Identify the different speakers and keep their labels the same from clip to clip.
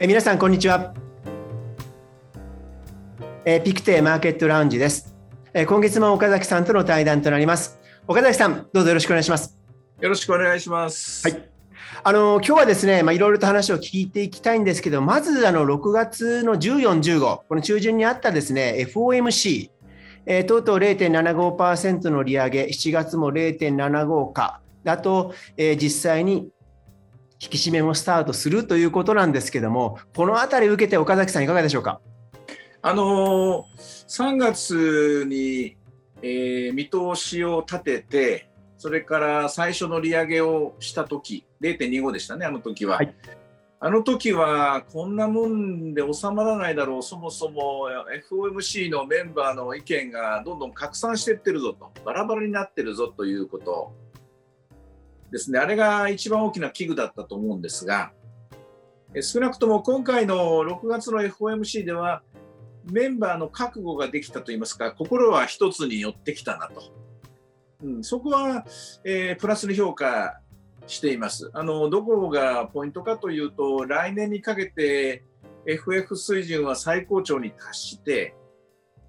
Speaker 1: え皆さんこんにちは、えピクテマーケットラウンジです、え今月も岡崎さんとの対談となります。岡崎さんどうぞよろしくお願いします。
Speaker 2: よろしくお願いします。
Speaker 1: はい。あの今日はですね、まあ、いろいろと話を聞いていきたいんですけど、まずあの6月の14、15、この中旬にあったですね FOMC、えー、とうとう0.75%の利上げ、7月も0.75か、あと、えー、実際に引き締めもスタートするということなんですけども、このあたり受けて岡崎さん、いかがでしょうか？
Speaker 2: あの3月に、えー、見通しを立てて、それから最初の利上げをした時0.25でしたね、あの時は。はいあの時はこんなもんで収まらないだろう、そもそも FOMC のメンバーの意見がどんどん拡散していってるぞと、バラバラになってるぞということですね、あれが一番大きな危惧だったと思うんですが、少なくとも今回の6月の FOMC では、メンバーの覚悟ができたといいますか、心は一つに寄ってきたなと。うん、そこは、えー、プラスに評価しています。あのどこがポイントかというと、来年にかけて FF 水準は最高潮に達して、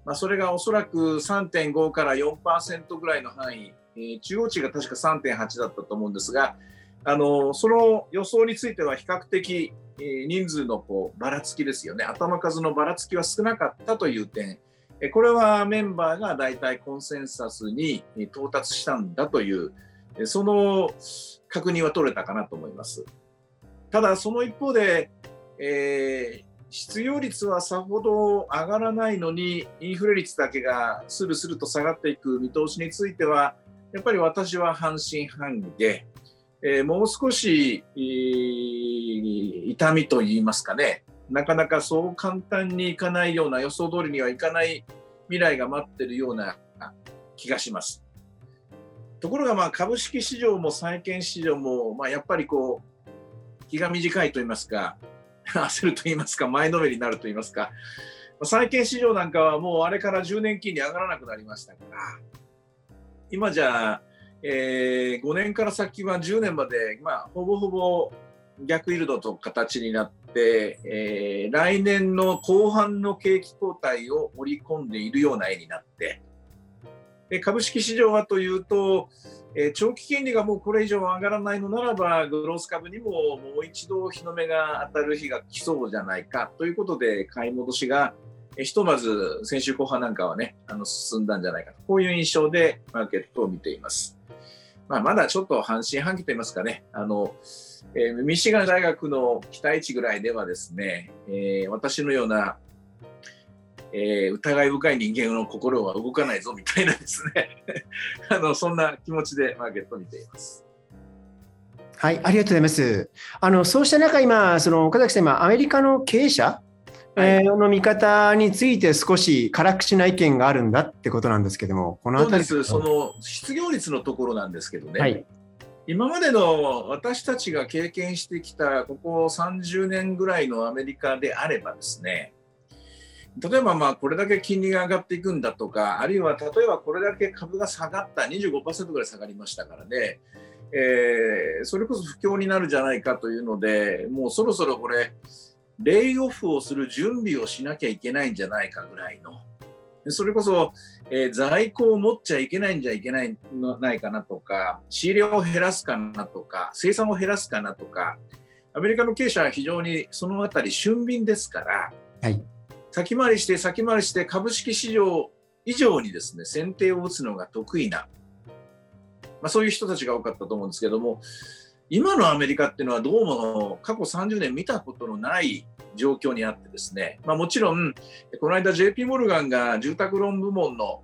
Speaker 2: まあ、それがおそらく3.5から4%ぐらいの範囲、え、中央値が確か3.8だったと思うんですが、あのその予想については比較的、え、人数のこうばらつきですよね、頭数のばらつきは少なかったという点、えこれはメンバーが大体コンセンサスに到達したんだという、その確認は取れたかなと思います。ただ、その一方で、えー、失業率はさほど上がらないのに、インフレ率だけがスルスルと下がっていく見通しについては、やっぱり私は半信半疑で、えー、もう少し、えー、痛みといいますかね、なかなかそう簡単にいかないような、予想通りにはいかない未来が待ってるような気がします。ところがまあ株式市場も債券市場もまあやっぱりこう気が短いと言いますか 焦ると言いますか前のめりになると言いますか債券市場なんかはもうあれから10年金利上がらなくなりましたから今じゃ、えー、5年から先は10年まで、まあ、ほぼほぼ逆イールドと形になって、えー、来年の後半の景気後退を織り込んでいるような絵になって。で株式市場はというと、え長期金利がもうこれ以上上がらないのならば、グロース株にももう一度日の目が当たる日が来そうじゃないかということで、買い戻しがひとまず先週後半なんかはね、あの進んだんじゃないかと、こういう印象でマーケットを見ています。まあ、まだちょっと半信半疑といいますかね、あのえー、ミシガン大学の期待値ぐらいではですね、えー、私のようなえー、疑い深い人間の心は動かないぞみたいなですね あのそんな気持ちでマーケットを見ています。
Speaker 1: はい、ありがとうございます。あのそうした中、今、その岡崎さん、今、アメリカの経営者、はい、の見方について少し辛口な意見があるんだってことなんですけども、
Speaker 2: この辺り。その失業率のところなんですけどね、はい、今までの私たちが経験してきたここ30年ぐらいのアメリカであればですね、例えばまあこれだけ金利が上がっていくんだとか、あるいは例えばこれだけ株が下がった、25%ぐらい下がりましたからね、えー、それこそ不況になるんじゃないかというので、もうそろそろこれ、レイオフをする準備をしなきゃいけないんじゃないかぐらいの、それこそ、えー、在庫を持っちゃいけないんじゃいけないのないかなとか、仕入れを減らすかなとか、生産を減らすかなとか、アメリカの経営者は非常にそのあたり俊敏ですから、はい。先回りして先回りして株式市場以上にですね先手を打つのが得意な、まあ、そういう人たちが多かったと思うんですけども今のアメリカっていうのはどうも過去30年見たことのない状況にあってですね、まあ、もちろんこの間 JP モルガンが住宅ローン部門の、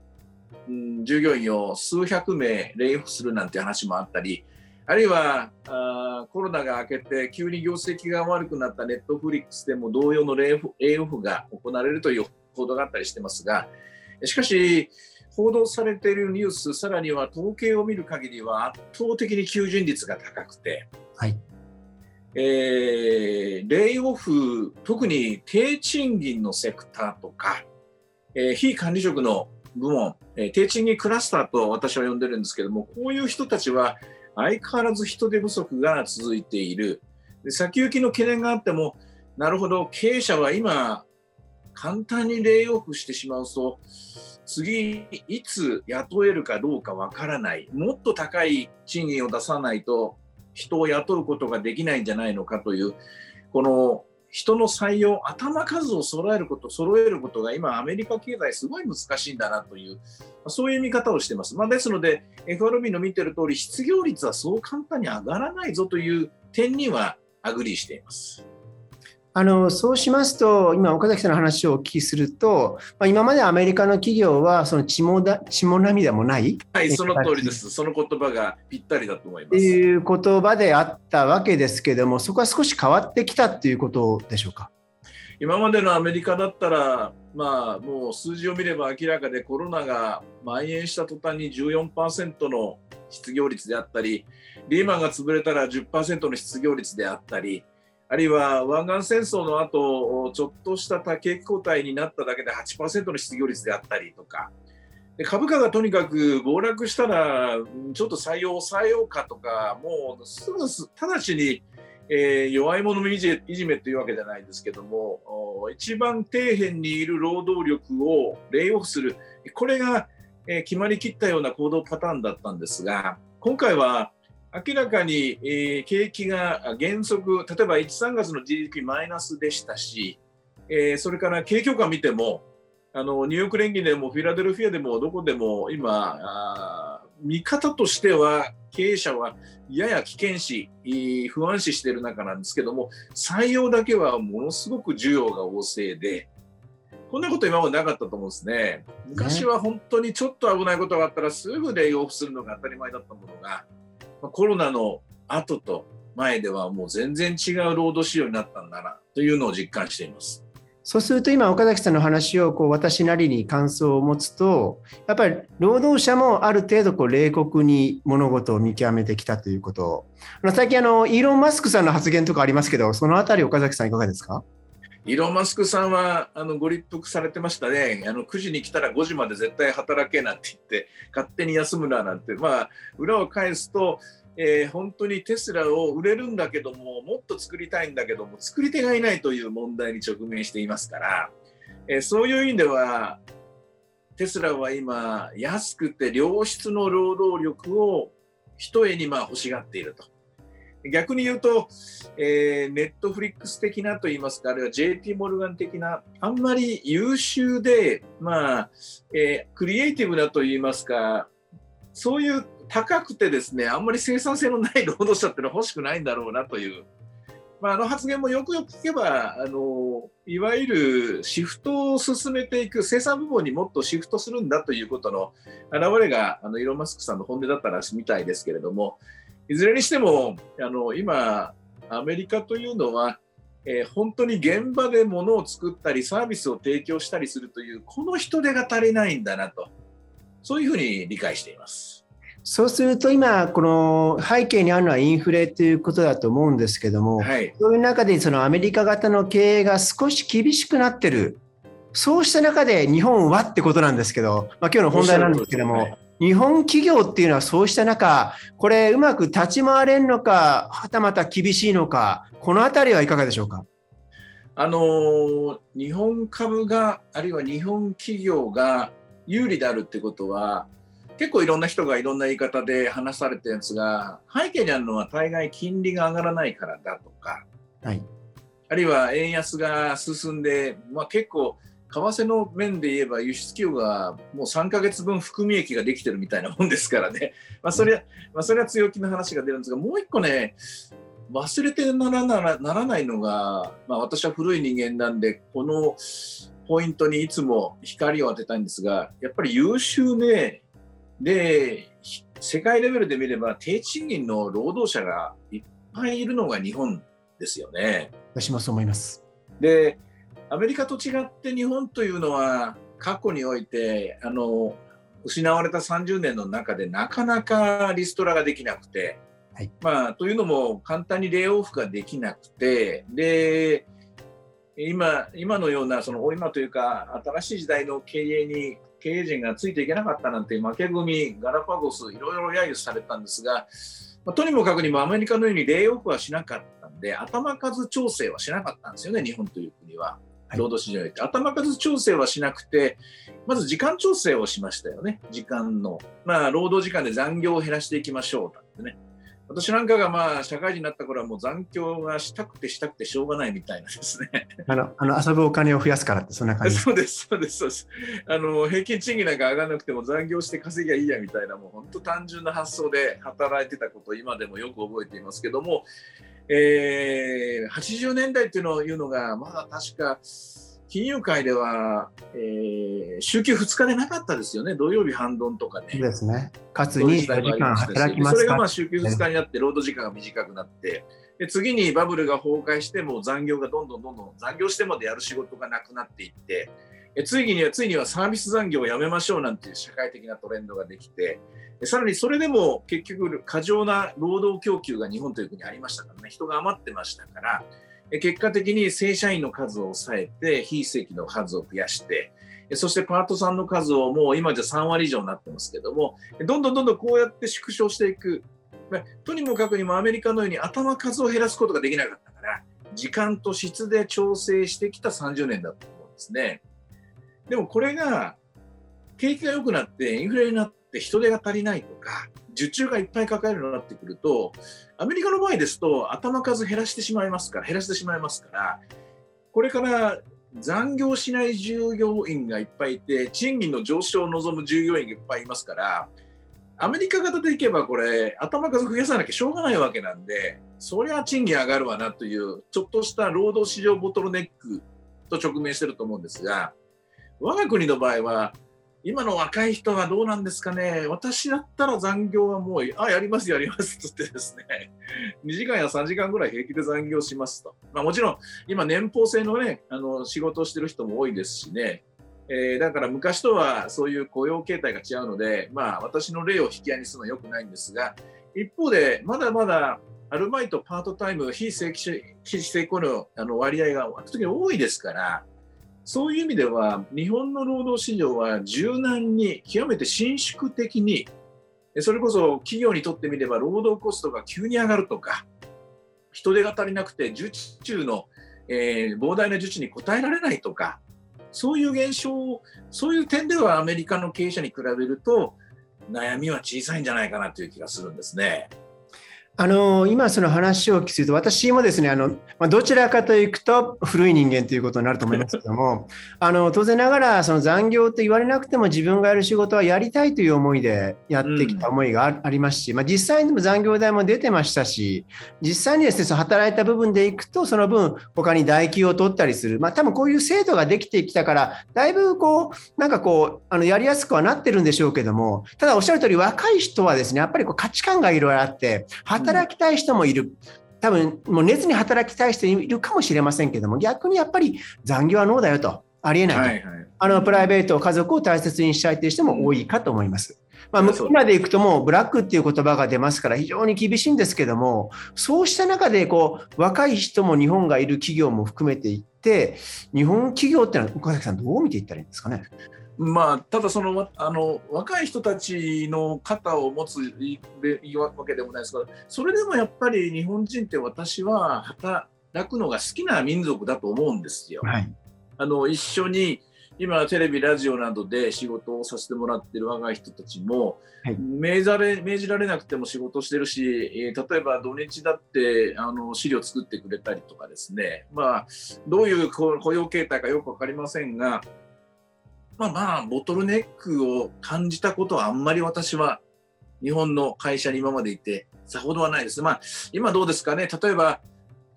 Speaker 2: 従業員を数百名レイオフするなんて話もあったりあるいはあコロナが明けて急に業績が悪くなったネットフリックスでも同様のレイオフが行われるという報道があったりしてますがしかし報道されているニュースさらには統計を見る限りは圧倒的に求人率が高くて、はい。えー、レイオフ特に低賃金のセクターとか、えー、非管理職の部門、えー、低賃金クラスターと私は呼んでるんですけどもこういう人たちは相変わらず人手不足が続いている。で先行きの懸念があっても、なるほど、経営者は今、簡単にレイオフしてしまうと、次、いつ雇えるかどうかわからない、もっと高い賃金を出さないと、人を雇うことができないんじゃないのかという、この人の採用、頭数を揃えること、揃えることが今、アメリカ経済すごい難しいんだなという、そういう見方をしてます。まあ、ですので、FRB の見てる通り、失業率はそう簡単に上がらないぞという点には agree しています。
Speaker 1: あのそうしますと、今、岡崎さんの話をお聞きすると、まあ、今までアメリカの企業は、その血もだ血も涙もない、
Speaker 2: はい、その通りです、その言葉がぴったりだと思います。と
Speaker 1: いう言葉であったわけですけれども、そこは少し変わってきたということでしょうか？
Speaker 2: 今までのアメリカだったら、まあ、もう数字を見れば明らかで、コロナが蔓延した途端に14%の失業率であったり、リーマンが潰れたら10%の失業率であったり、あるいは湾岸戦争の後ちょっとした多景気後退になっただけで8%の失業率であったりとか。で株価がとにかく暴落したらちょっと採用を抑えようかとかもうすぐ直ちに、えー、弱い者いじいじめというわけじゃないんですけども一番底辺にいる労働力をレイオフする。これが、えー、決まりきったような行動パターンだったんですが今回は明らかに、えー、景気が減速、例えば1、3月の GDP マイナスでしたし、えー、それから景況感見ても、あのニューヨーク連銀でもフィラデルフィアでもどこでも今、あ見方としては経営者はやや危険視、不安視している中なんですけども、採用だけはものすごく需要が旺盛で、こんなこと今までなかったと思うんですね。昔は本当にちょっと危ないことがあったらすぐレイオフするのが当たり前だったものが、コロナの後と前ではもう全然違う労働仕様になったんだなというのを実感しています。
Speaker 1: そうすると今岡崎さんの話をこう私なりに感想を持つとやっぱり労働者もある程度こう冷酷に物事を見極めてきたということ最近あのイーロン・マスクさんの発言とかありますけどそのあたり岡崎さんいかがですか？
Speaker 2: イーロン・マスクさんはあのご立腹されてましたね。あの9時に来たら5時まで絶対働けなんて言って勝手に休むななんて。まあ裏を返すとえー、本当にテスラを売れるんだけどももっと作りたいんだけども作り手がいないという問題に直面していますから、えー、そういう意味ではテスラは今安くて良質の労働力を一重にまあ欲しがっていると。逆に言うと、ネットフリックス的なといいますか、あるいは JP モルガン的な、あんまり優秀で、まあ、えー、クリエイティブなといいますか、そういう高くてですね、あんまり生産性のない労働者っていうのは欲しくないんだろうなという、まあ、あの発言もよくよく聞けばあの、いわゆるシフトを進めていく、生産部門にもっとシフトするんだということの表れがあのイーロン・マスクさんの本音だったらみたいですけれども、いずれにしてもあの今、アメリカというのは、えー、本当に現場で物を作ったりサービスを提供したりするというこの人手が足りないんだなと。そういうふうに理解しています。
Speaker 1: そうすると今、この背景にあるのはインフレということだと思うんですけども、はい、そういう中でそのアメリカ型の経営が少し厳しくなってる、そうした中で日本はってことなんですけど、まあ、今日の本題なんですけども、ね、日本企業っていうのはそうした中、これ、うまく立ち回れるのか、はたまた厳しいのか、このあたりはいかがでしょうか？
Speaker 2: あの日本株が、あるいは日本企業が有利であるってことは、結構いろんな人がいろんな言い方で話されてるんですが背景にあるのは大概金利が上がらないからだとか、はい、あるいは円安が進んで、まあ、結構為替の面で言えば輸出企業がもう3か月分含み益ができてるみたいなもんですからね、まあ、それは、まあ、それは強気な話が出るんですがもう一個ね忘れてならならないのが、まあ、私は古い人間なんでこのポイントにいつも光を当てたいんですがやっぱり優秀でで、世界レベルで見れば低賃金の労働者がいっぱいいるのが日本ですよね。
Speaker 1: 私もそう思います。
Speaker 2: で、アメリカと違って日本というのは過去においてあの失われた30年の中でなかなかリストラができなくて、はい、まあ、というのも簡単にレイオフができなくてで今今のようなその今というか新しい時代の経営に経営陣がついていけなかったなんて負け組、ガラパゴス、いろいろ揶揄されたんですが、まあ、とにもかくにもアメリカのようにレイオフはしなかったんで頭数調整はしなかったんですよね、日本という国は。労働市場において、頭数調整はしなくて、まず時間調整をしましたよね、時間の。まあ、労働時間で残業を減らしていきましょうなんてね。私なんかがまあ社会人になった頃はもう残業がしたくてしたくてしょうがないみたいなですね。
Speaker 1: あのあの遊ぶお金を増やすからってそんな感じ？
Speaker 2: そうですそうですそうですあの平均賃金なんか上がらなくても残業して稼ぎゃいいやみたいなもう本当単純な発想で働いてたことを今でもよく覚えていますけども、えー、80年代っていうのを言うのがまだ確か金融界では、えー、週休2日でなかったですよね、土曜日半ドンとかね。
Speaker 1: そうですね。かつ24時間働きます
Speaker 2: それがまあ週休2日になって、労働時間が短くなって、で次にバブルが崩壊して、も残業がどんどんどんどん残業してまでやる仕事がなくなっていって、えついにはついにはサービス残業をやめましょうなんていう社会的なトレンドができて、さらにそれでも結局、過剰な労働供給が日本という国にありましたからね、人が余ってましたから、結果的に正社員の数を抑えて、非正規の数を増やして、そしてパートさんの数をもう今じゃ3割以上になってますけども、どんどんどんどんこうやって縮小していく。とにもかくにもアメリカのように頭数を減らすことができなかったから、時間と質で調整してきた30年だったと思うんですね。でもこれが、景気が良くなってインフレになって人手が足りないとか、受注がいっぱい抱えるようになってくると、アメリカの場合ですと、頭数減らしてしまいますから、減らしてしまいますから、これから残業しない従業員がいっぱいいて、賃金の上昇を望む従業員がいっぱいいますから、アメリカ型でいけば、これ、頭数増やさなきゃしょうがないわけなんで、そりゃ賃金上がるわなという、ちょっとした労働市場ボトルネックと直面してると思うんですが、我が国の場合は、今の若い人はどうなんですかね、私だったら残業はもう、あ、やります、やりますと言ってですね、2時間や3時間ぐらい平気で残業しますと。まあ、もちろん、今、年俸制のね、あの仕事をしてる人も多いですしね、えー、だから昔とはそういう雇用形態が違うので、まあ、私の例を引き合いにするのはよくないんですが、一方で、まだまだアルバイト、パートタイム、非正規非正規のあの割合が圧倒的に多いですから、そういう意味では、日本の労働市場は柔軟に、極めて伸縮的に、それこそ企業にとってみれば、労働コストが急に上がるとか、人手が足りなくて、受注の、えー、膨大な受注に応えられないとか、そういう現象を、そういう点ではアメリカの経営者に比べると、悩みは小さいんじゃないかなという気がするんですね。
Speaker 1: あの今その話を聞くと私もですねあの、まあ、どちらかというと古い人間ということになると思いますけども あの当然ながらその残業と言われなくても自分がやる仕事はやりたいという思いでやってきた思いがあ,、りますし、まあ、実際にも残業代も出てましたし実際にですねその働いた部分でいくとその分他に代給を取ったりする、まあ、多分こういう制度ができてきたからだいぶこうなんかこうあのやりやすくはなってるんでしょうけどもただおっしゃる通り若い人はですねやっぱりこう価値観がいろいろあって働きたい人もいる。多分もう熱に働きたい人いるかもしれませんけども逆にやっぱり残業はノーだよとありえないと、はいはい、あのプライベート家族を大切にしたいという人も多いかと思います。まあ、今でいくともうブラックっていう言葉が出ますから非常に厳しいんですけどもそうした中でこう若い人も日本がいる企業も含めていって日本企業ってのは岡崎さんどう見ていったらいいんですかね？
Speaker 2: まあ、ただそのあの若い人たちの肩を持つわけでもないですからそれでもやっぱり日本人って私は働くのが好きな民族だと思うんですよ。はい、あの一緒に今テレビラジオなどで仕事をさせてもらってる若い人たちも、はい、命ざれ命じられなくても仕事してるし、えー、例えば土日だってあの資料作ってくれたりとかですね、まあ、どういう雇用形態かよく分かりませんがまあまあ、ボトルネックを感じたことはあんまり私は日本の会社に今までいてさほどはないです。まあ、今どうですかね、例えば、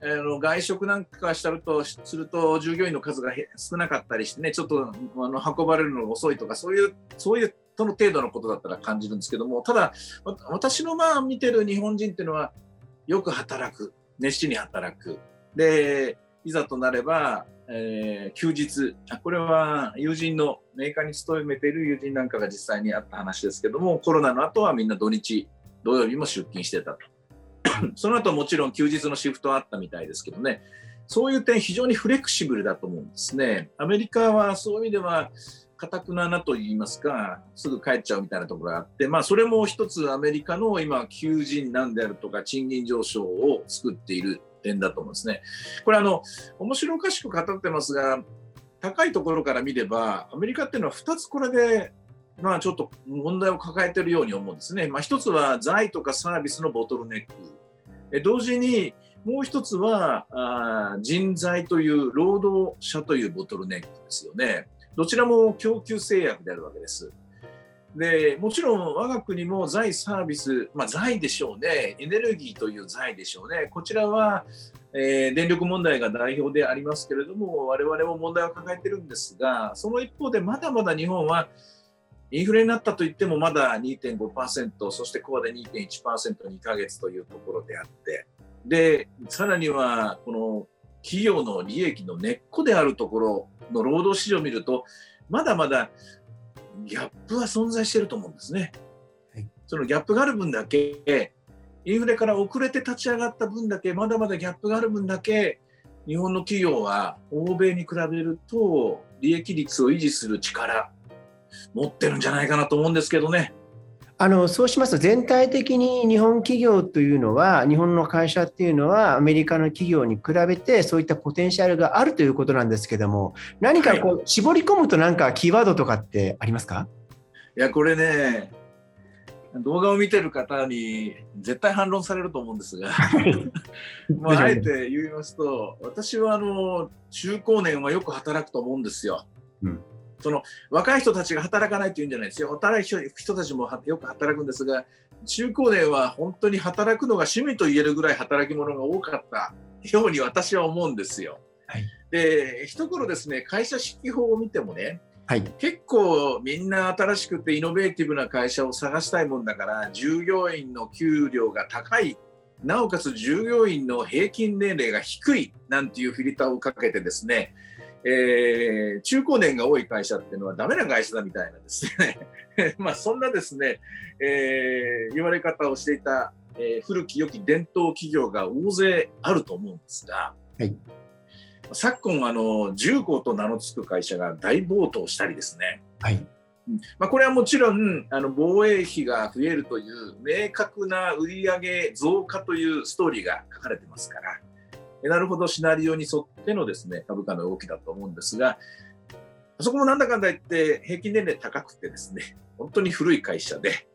Speaker 2: あの外食なんかしたるとすると従業員の数が少なかったりしてねちょっとあの運ばれるのが遅いとかそういうそういうその程度のことだったら感じるんですけどもただ私のまあ見てる日本人っていうのはよく働く。熱心に働く。でいざとなればえー、休日。これは友人のメーカーに勤めている友人なんかが実際にあった話ですけどもコロナの後はみんな土日土曜日も出勤してたと。その後もちろん休日のシフトはあったみたいですけどね。そういう点非常にフレキシブルだと思うんですね。アメリカはそういう意味ではかたくななと言いますかすぐ帰っちゃうみたいなところがあってまあそれも一つアメリカの今求人難であるとか賃金上昇を作っている点だと思うんですね。これあの面白おかしく語ってますが高いところから見ればアメリカっていうのは2つこれでまあちょっと問題を抱えてるように思うんですね。まあ、1つは財とかサービスのボトルネック同時にもう1つはあ人材という労働者というボトルネックですよね。どちらも供給制約であるわけです。でもちろん我が国も財サービス、まあ、財でしょうね、エネルギーという財でしょうね、こちらは、えー、電力問題が代表でありますけれども、我々も問題を抱えてるんですが、その一方でまだまだ日本はインフレになったといってもまだ2.5%、そしてコアで2.1%、2ヶ月というところであって、で、さらにはこの企業の利益の根っこであるところの労働市場を見ると、まだまだギャップは存在してると思うんですね。はい、そのギャップがある分だけ、インフレから遅れて立ち上がった分だけ、まだまだギャップがある分だけ、日本の企業は欧米に比べると利益率を維持する力持ってるんじゃないかなと思うんですけどね。
Speaker 1: あのそうしますと全体的に日本企業というのは日本の会社っていうのはアメリカの企業に比べてそういったポテンシャルがあるということなんですけども何かこう、絞り込むと何かキーワードとかってありますか？
Speaker 2: いやこれね動画を見てる方に絶対反論されると思うんですがまあ、あえて言いますと私はあの中高年はよく働くと思うんですよ。うんその若い人たちが働かないというんじゃないですよ。働く人たちもよく働くんですが中高年は本当に働くのが趣味と言えるぐらい働き者が多かったように私は思うんですよ。はい、で一頃ですね会社指揮法を見てもね、はい、結構みんな新しくてイノベーティブな会社を探したいもんだから従業員の給料が高い。なおかつ従業員の平均年齢が低いなんていうフィルターをかけてですねえー、中高年が多い会社っていうのはダメな会社だみたいなですね。まあそんなですね、えー、言われ方をしていた、えー、古き良き伝統企業が大勢あると思うんですが、はい、昨今あの重工と名の付く会社が大暴騰したりですね、はい。まあ、これはもちろんあの防衛費が増えるという明確な売上増加というストーリーが書かれてますから、なるほどシナリオに沿ってのですね株価の動きだと思うんですが、そこもなんだかんだ言って平均年齢高くてですね、本当に古い会社で、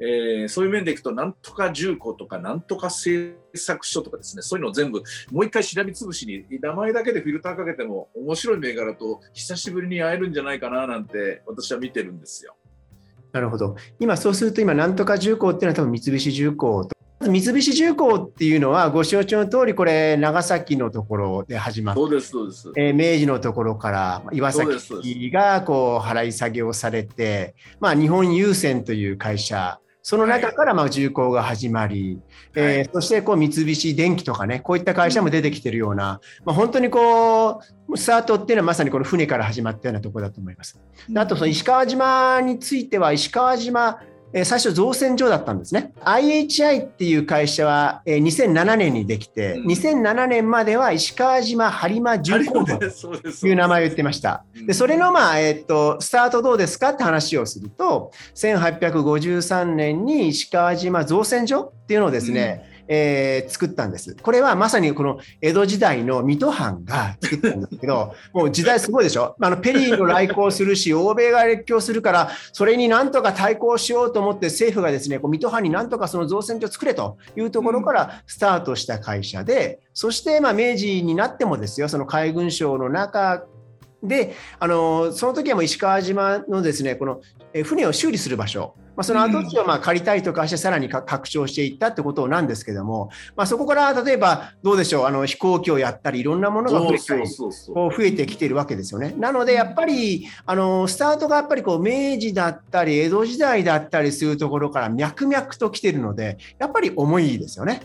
Speaker 2: えー、そういう面でいくと、なんとか重工とか、なんとか製作所とかですね、そういうのを全部、もう一回調べつぶしに、名前だけでフィルターかけても、面白い銘柄と久しぶりに会えるんじゃないかななんて、私は見てるんですよ。
Speaker 1: なるほど。今、そうすると、今、なんとか重工っていうのは、多分三菱重工と三菱重工っていうのは、ご承知の通り、これ、長崎のところで始まって、そうですそうです、えー、明治のところから岩崎がこう払い下げをされて、まあ、日本郵船という会社、その中からまあ重工が始まり、はい、えー、そしてこう三菱電機とかね、こういった会社も出てきてるような、まあ、本当にこう、スタートっていうのはまさにこの船から始まったようなところだと思います。あと、その石川島については、石川島、え最初造船所だったんですね。IHI っていう会社は、え2007年にできて、うん、2007年までは石川島播磨重工と いう名前を言ってました。でそれの、まあえー、っとスタートどうですかって話をすると、1853年に石川島造船所っていうのをですね、うんえー、作ったんです。これはまさにこの江戸時代の水戸藩が作ったんですけど、もう時代すごいでしょ？あのペリーの来航するし、欧米が列強するから、それになんとか対抗しようと思って政府がですね、こう水戸藩になんとかその造船所を作れというところからスタートした会社で、そしてまあ明治になってもですよ、その海軍省の中で、あのその時はもう石川島のですねこの船を修理する場所、まあ、その跡地をまあ借りたりとかして、さらに拡張していったってことなんですけども、まあ、そこから例えばどうでしょう、あの飛行機をやったり、いろんなものが増え増えてきてるわけですよね。なので、やっぱりあのスタートがやっぱりこう明治だったり、江戸時代だったりするところから脈々と来てるので、やっぱり重いですよね。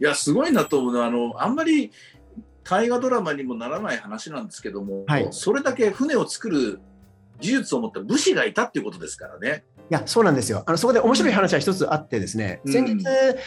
Speaker 2: いや、すごいなと思うのは、あのあんまり大河ドラマにもならない話なんですけども、はい、それだけ船を作る技術を持った武士がいたっていうことですからね。
Speaker 1: や、そうなんですよ。あのそこで面白い話は一つあってですね、
Speaker 2: うん
Speaker 1: 先日、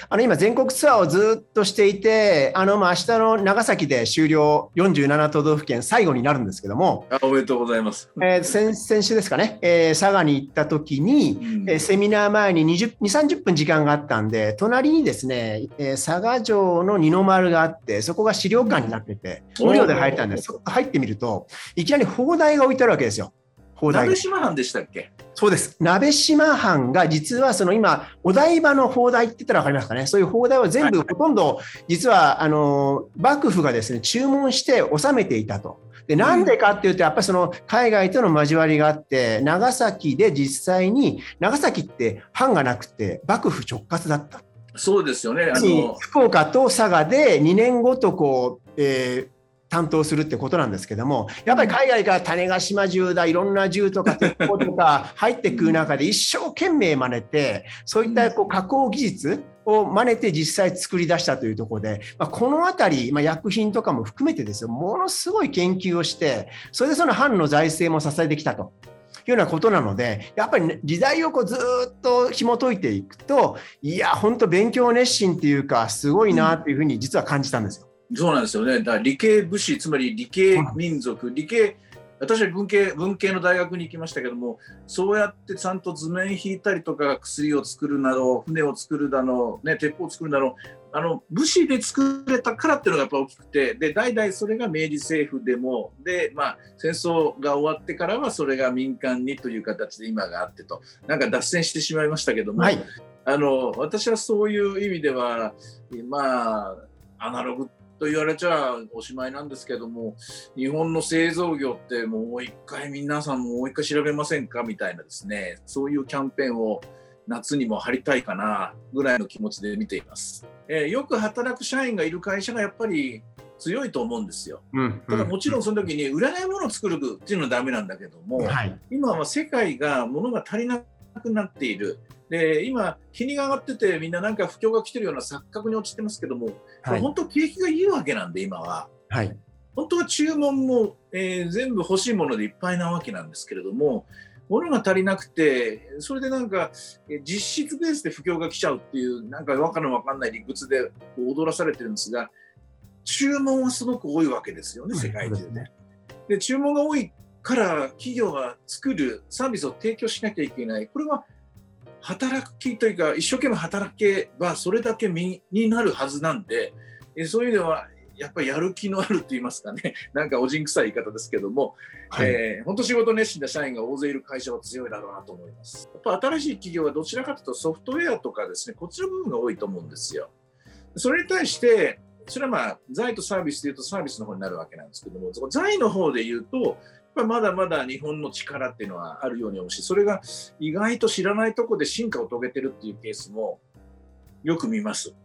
Speaker 1: あの今、全国ツアーをずっとしていて、あのまあ明日の長崎で終了、47都道府県最後になるんですけども、
Speaker 2: あおめでとうございます。
Speaker 1: えー先先週ですかね、えー佐賀に行った時に、
Speaker 2: うん
Speaker 1: えーセミナー前に20 2、30分時間があったんで、隣にですね、えー佐賀城の二の丸があって、そこが資料館になってて、
Speaker 2: うん
Speaker 1: 無料で入ったんです。入ってみると、いきなり砲台が置いてあるわけですよ。
Speaker 2: 鍋島藩でしたっけ？
Speaker 1: そうです。鍋島藩が実はその今、お台場の砲台って言ったら分かりますかね？そういう砲台を全部ほとんど、実はあの幕府がですね、注文して収めていたと。で、なんでかっていうと、やっぱりその海外との交わりがあって、長崎で実際に、長崎って藩がなくて、幕府直轄だった。
Speaker 2: そうですよね。あの
Speaker 1: 福岡と佐賀で2年ごとこう、えー担当するってことなんですけども、やっぱり海外から種子島銃だ、いろんな銃とか鉄砲とか 入ってくる中で一生懸命真似て、そういったこう加工技術を真似て実際作り出したというところで、まあ、このあたり、まあ、薬品とかも含めてですよ、ものすごい研究をして、それでその藩の財政も支えてきたと。いうようなことなので、やっぱり、ね、時代をこうずっと紐解いていくと、いや、本当、勉強熱心っていうか、すごいなっていうふうに実は感じたんですよ。
Speaker 2: そうなんですよね。だ理系武士、つまり理系民族、理系、私は文系文系の大学に行きましたけども、そうやってちゃんと図面引いたりとか、薬を作るなど、船を作るだの、ね、鉄砲を作るなど、あの武士で作れたからっていうのがやっぱ大きくて、で代々それが明治政府でも、で、まあ、戦争が終わってからはそれが民間にという形で今があってと、なんか脱線してしまいましたけども、
Speaker 1: はい、
Speaker 2: あの私はそういう意味では、まあ、アナログと言われちゃおしまいなんですけども日本の製造業ってもう一回皆さんもう一回調べませんかみたいなですねそういうキャンペーンを夏にも張りたいかなぐらいの気持ちで見ています、えーよく働く社員がいる会社がやっぱり強いと思うんですよ。
Speaker 1: うん
Speaker 2: ただもちろんその時に売らないものを作るっていうのはダメなんだけども、
Speaker 1: はい、
Speaker 2: 今は世界が物が足りなくなっている。で今、日にが上がってて、みんななんか不況が来てるような錯覚に陥ってますけども、
Speaker 1: はい、
Speaker 2: 本当、景気がいいわけなんで、今は。
Speaker 1: はい、
Speaker 2: 本当は注文も、えー全部欲しいものでいっぱいなわけなんですけれども、物が足りなくて、それでなんか、えー実質ベースで不況が来ちゃうっていう、なんかわかのわかんない理屈で踊らされてるんですが、注文はすごく多いわけですよね、世界中で。
Speaker 1: ね。
Speaker 2: で注文が多いから企業が作るサービスを提供しなきゃいけないこれは働きというか一生懸命働けばそれだけ身になるはずなんでえそういう意味ではやっぱりやる気のあると言いますかね なんかおじんくさい言い方ですけども、
Speaker 1: はい、
Speaker 2: えー本当仕事熱心な社員が大勢いる会社は強いだろうなと思います。やっぱ新しい企業はどちらかというとソフトウェアとかですねこっちの部分が多いと思うんですよ。それに対してそれはまあ財とサービスでいうとサービスの方になるわけなんですけども財の方で言うとやっぱまだまだ日本の力っていうのはあるように思うしそれが意外と知らないところで進化を遂げてるっていうケースもよく見ます。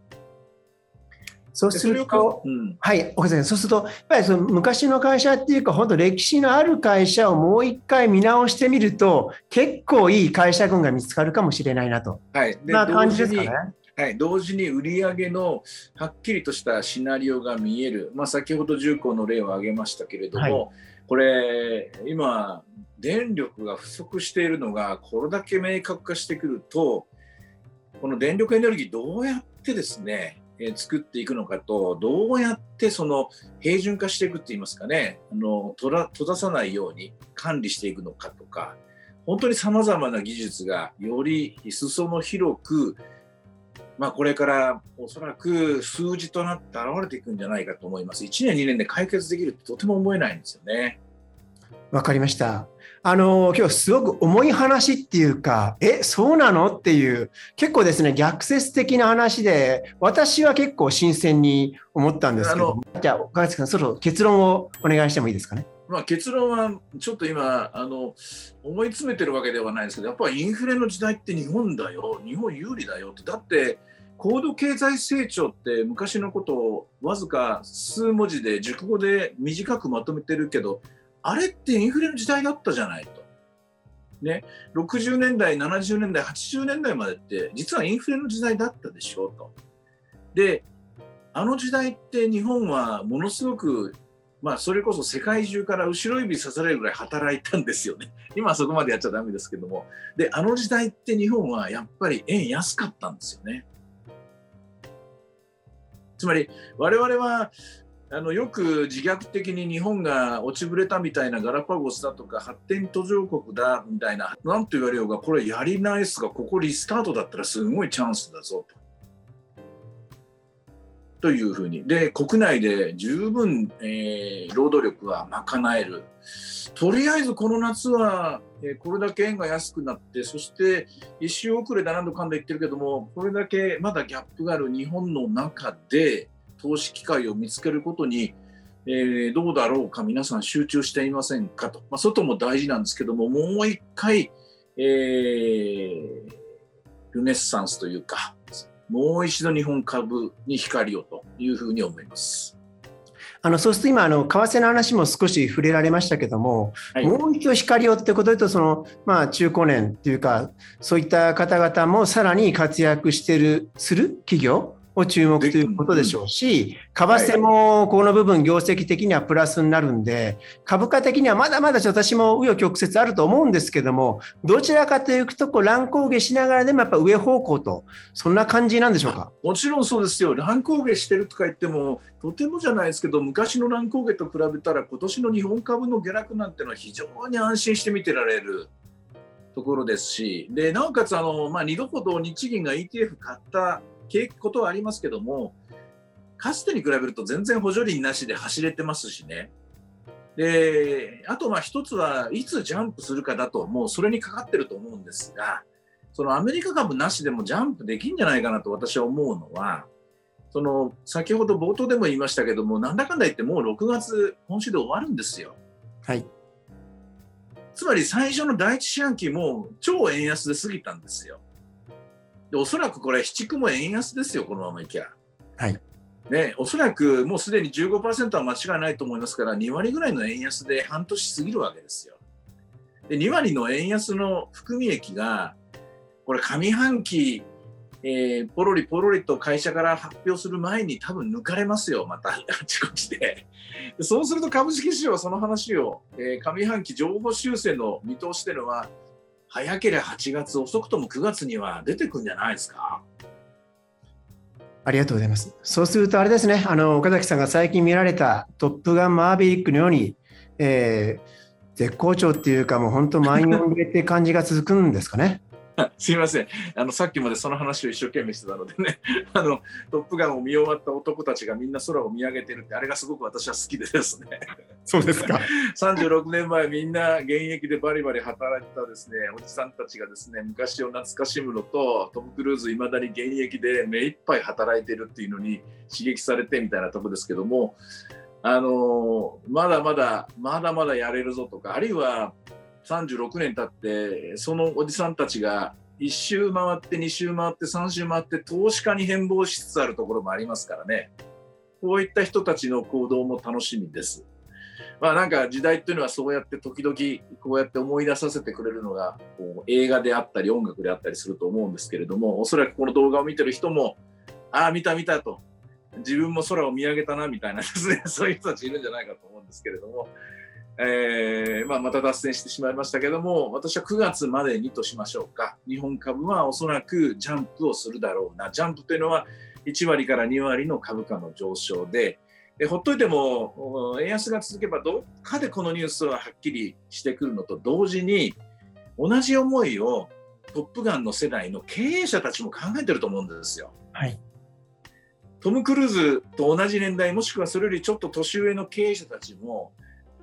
Speaker 1: そう
Speaker 2: です
Speaker 1: ると、
Speaker 2: うん
Speaker 1: はい、おそうすると、やっぱりその昔の会社っていうか、本当、歴史のある会社をもう一回見直してみると、結構いい会社群が見つかるかもしれないなと。
Speaker 2: はい、で
Speaker 1: な感じですかね
Speaker 2: 同時に。はい、同時に売上のはっきりとしたシナリオが見える、まあ、先ほど重工の例を挙げましたけれども、
Speaker 1: は
Speaker 2: これ今電力が不足しているのがこれだけ明確化してくるとこの電力エネルギーどうやってですね作っていくのかとどうやってその平準化していくって言いますかねあの閉ら閉ざさないように管理していくのかとか本当にさまざまな技術がより裾野広くまあ、これからおそらく数字となって現れていくんじゃないかと思います。1年、2年で解決できるってとても思えないんですよね。
Speaker 1: わかりました。あの今日すごく重い話っていうか、え、そうなのっていう、結構ですね、逆説的な話で、私は結構新鮮に思ったんですけど、じゃあ、岡崎さん、そろそろ結論をお願いしてもいいですかね？
Speaker 2: まあ、結論はちょっと今あの思い詰めてるわけではないですけどやっぱりインフレの時代って日本だよ日本有利だよってだって高度経済成長って昔のことをわずか数文字で熟語で短くまとめてるけどあれってインフレの時代だったじゃないと。ね、60年代70年代80年代までって実はインフレの時代だったでしょうと。であの時代って日本はものすごくまあ、それこそ世界中から後ろ指さされるぐらい働いたんですよね。今はそこまでやっちゃダメですけども。で、あの時代って日本はやっぱり円安かったんですよね。つまり、我々はあのよく自虐的に日本が落ちぶれたみたいなガラパゴスだとか発展途上国だみたいな何と言われようがこれやりないっすがここリスタートだったらすごいチャンスだぞと。というふうに。で国内で十分、えー、労働力は賄える。とりあえずこの夏は、えー、これだけ円が安くなってそして一周遅れで何度かんだ言ってるけどもこれだけまだギャップがある日本の中で投資機会を見つけることに、えー、どうだろうか皆さん集中していませんかと、まあ、外も大事なんですけどももう一回、えー、ルネッサンスというかもう一度日本株に光をというふうに思います。
Speaker 1: あのそうすると今あの、為替の話も少し触れられましたけども、はい、もう一度光をってことでとその、まあ、中高年というか、そういった方々もさらに活躍してるする企業を注目ということでしょうし、為替もこの部分、業績的にはプラスになるんで、株価的にはまだまだ私も紆余曲折あると思うんですけども、どちらかというと、こう乱高下しながらでもやっぱ上方向と、そんな感じなんでしょうか？
Speaker 2: もちろんそうですよ、乱高下してるとか言っても、とてもじゃないですけど、昔の乱高下と比べたら、今年の日本株の下落なんてのは非常に安心して見てられる。ところですし、でなおかつあの、まあ、2度ほど日銀が ETF 買ったことはありますけども、かつてに比べると全然補助輪なしで走れてますしね。で、あとまあ一つはいつジャンプするかだと、もうそれにかかってると思うんですが、そのアメリカ株なしでもジャンプできんじゃないかなと私は思うのは、その先ほど冒頭でも言いましたけども、なんだかんだ言ってもう6月、今週で終わるんですよ。
Speaker 1: はい。
Speaker 2: つまり最初の第一四半期も超円安で過ぎたんですよ。でおそらくこれ、七区も円安ですよ、このままいきゃ。
Speaker 1: はい。
Speaker 2: ね、おそらくもうすでに15%は間違いないと思いますから、2割ぐらいの円安で半年過ぎるわけですよ。で、2割の円安の含み益が、これ上半期、えー、ポロリポロリと会社から発表する前に多分抜かれますよ、またあちこちで。でそうすると株式市場はその話を、えー、上半期情報修正の見通しというのは、早ければ8月、遅くとも9月には出てくるんじゃないですか？
Speaker 1: ありがとうございます。そうすると、あれですね、あの岡崎さんが最近見られたトップガンマーヴェリックのように、えー、絶好調っていうか、もう本当、満員御礼って感じが続くんですかね。
Speaker 2: すみませんあのさっきまでその話を一生懸命してたのでね あの「トップガン」を見終わった男たちがみんな空を見上げてるってあれがすごく私は好きでですね
Speaker 1: そうですか
Speaker 2: 36年前みんな現役でバリバリ働いてたですねおじさんたちがですね昔を懐かしむのとトム・クルーズいまだに現役で目いっぱい働いてるっていうのに刺激されてみたいなとこですけどもあのまだまだまだまだやれるぞとかあるいは36年経ってそのおじさんたちが1周回って2周回って3周回って投資家に変貌しつつあるところもありますからねこういった人たちの行動も楽しみです。まあなんか時代っていうのはそうやって時々こうやって思い出させてくれるのがこう映画であったり音楽であったりすると思うんですけれどもおそらくこの動画を見てる人もああ見た見たと。自分も空を見上げたなみたいなですねそういう人たちいるんじゃないかと思うんですけれども。えー、まあ、また脱線してしまいましたけども私は9月までにとしましょうか。日本株はおそらくジャンプをするだろうな。ジャンプというのは1割から2割の株価の上昇ででほっといても円安が続けばどっかでこのニュースははっきりしてくるのと同時に同じ思いをトップガンの世代の経営者たちも考えてると思うんですよ。
Speaker 1: はい
Speaker 2: トム・クルーズと同じ年代もしくはそれよりちょっと年上の経営者たちも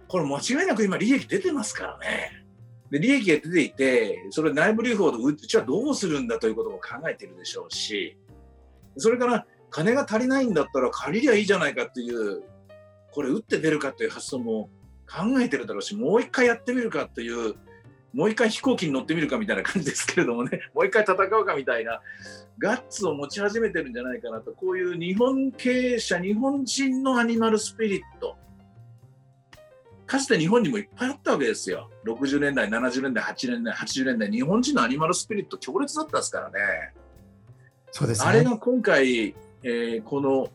Speaker 2: これ間違いなく今利益出てますからね。で利益が出ていて、それ内部留保でうちはどうするんだということも考えているでしょうし、それから金が足りないんだったら借りりゃいいじゃないかっていう、これ打って出るかという発想も考えてるだろうし、もう一回やってみるかという、もう一回飛行機に乗ってみるかみたいな感じですけれどもね、もう一回戦うかみたいな、ガッツを持ち始めてるんじゃないかなと、こういう日本経営者、日本人のアニマルスピリット、かつて日本にもいっぱいあったわけですよ。60年代、70年代、80年代、80年代、日本人のアニマルスピリット強烈だったですからね。
Speaker 1: そうです、ね、
Speaker 2: あれが今回、えー、この、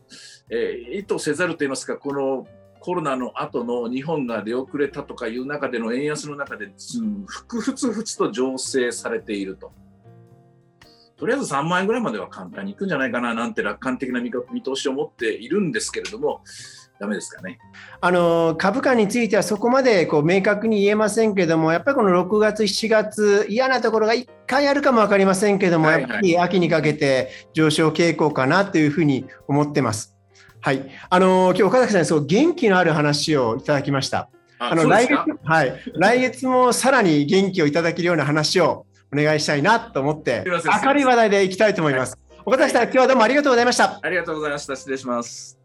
Speaker 2: えー、意図せざるといいますか、このコロナの後の日本が出遅れたとかいう中での円安の中で、ふくふつふつと醸成されていると。とりあえず3万円ぐらいまでは簡単にいくんじゃないかななんて楽観的な見通しを持っているんですけれども、ダメですかね
Speaker 1: あの株価についてはそこまでこう明確に言えませんけども、やっぱりこの6月、7月、嫌なところが1回あるかも分かりませんけども、はいはい、やっぱり秋にかけて上昇傾向かなというふうに思ってます。はい、あの今日岡崎さんにそう元気のある話をいただきました。あの来月、はい、来月もさらに元気をいただけるような話をお願いしたいなと思って、明るい話題でいきたいと思います。岡崎さん、今日はどうもありがとうございました。
Speaker 2: ありがとうございました。失礼します。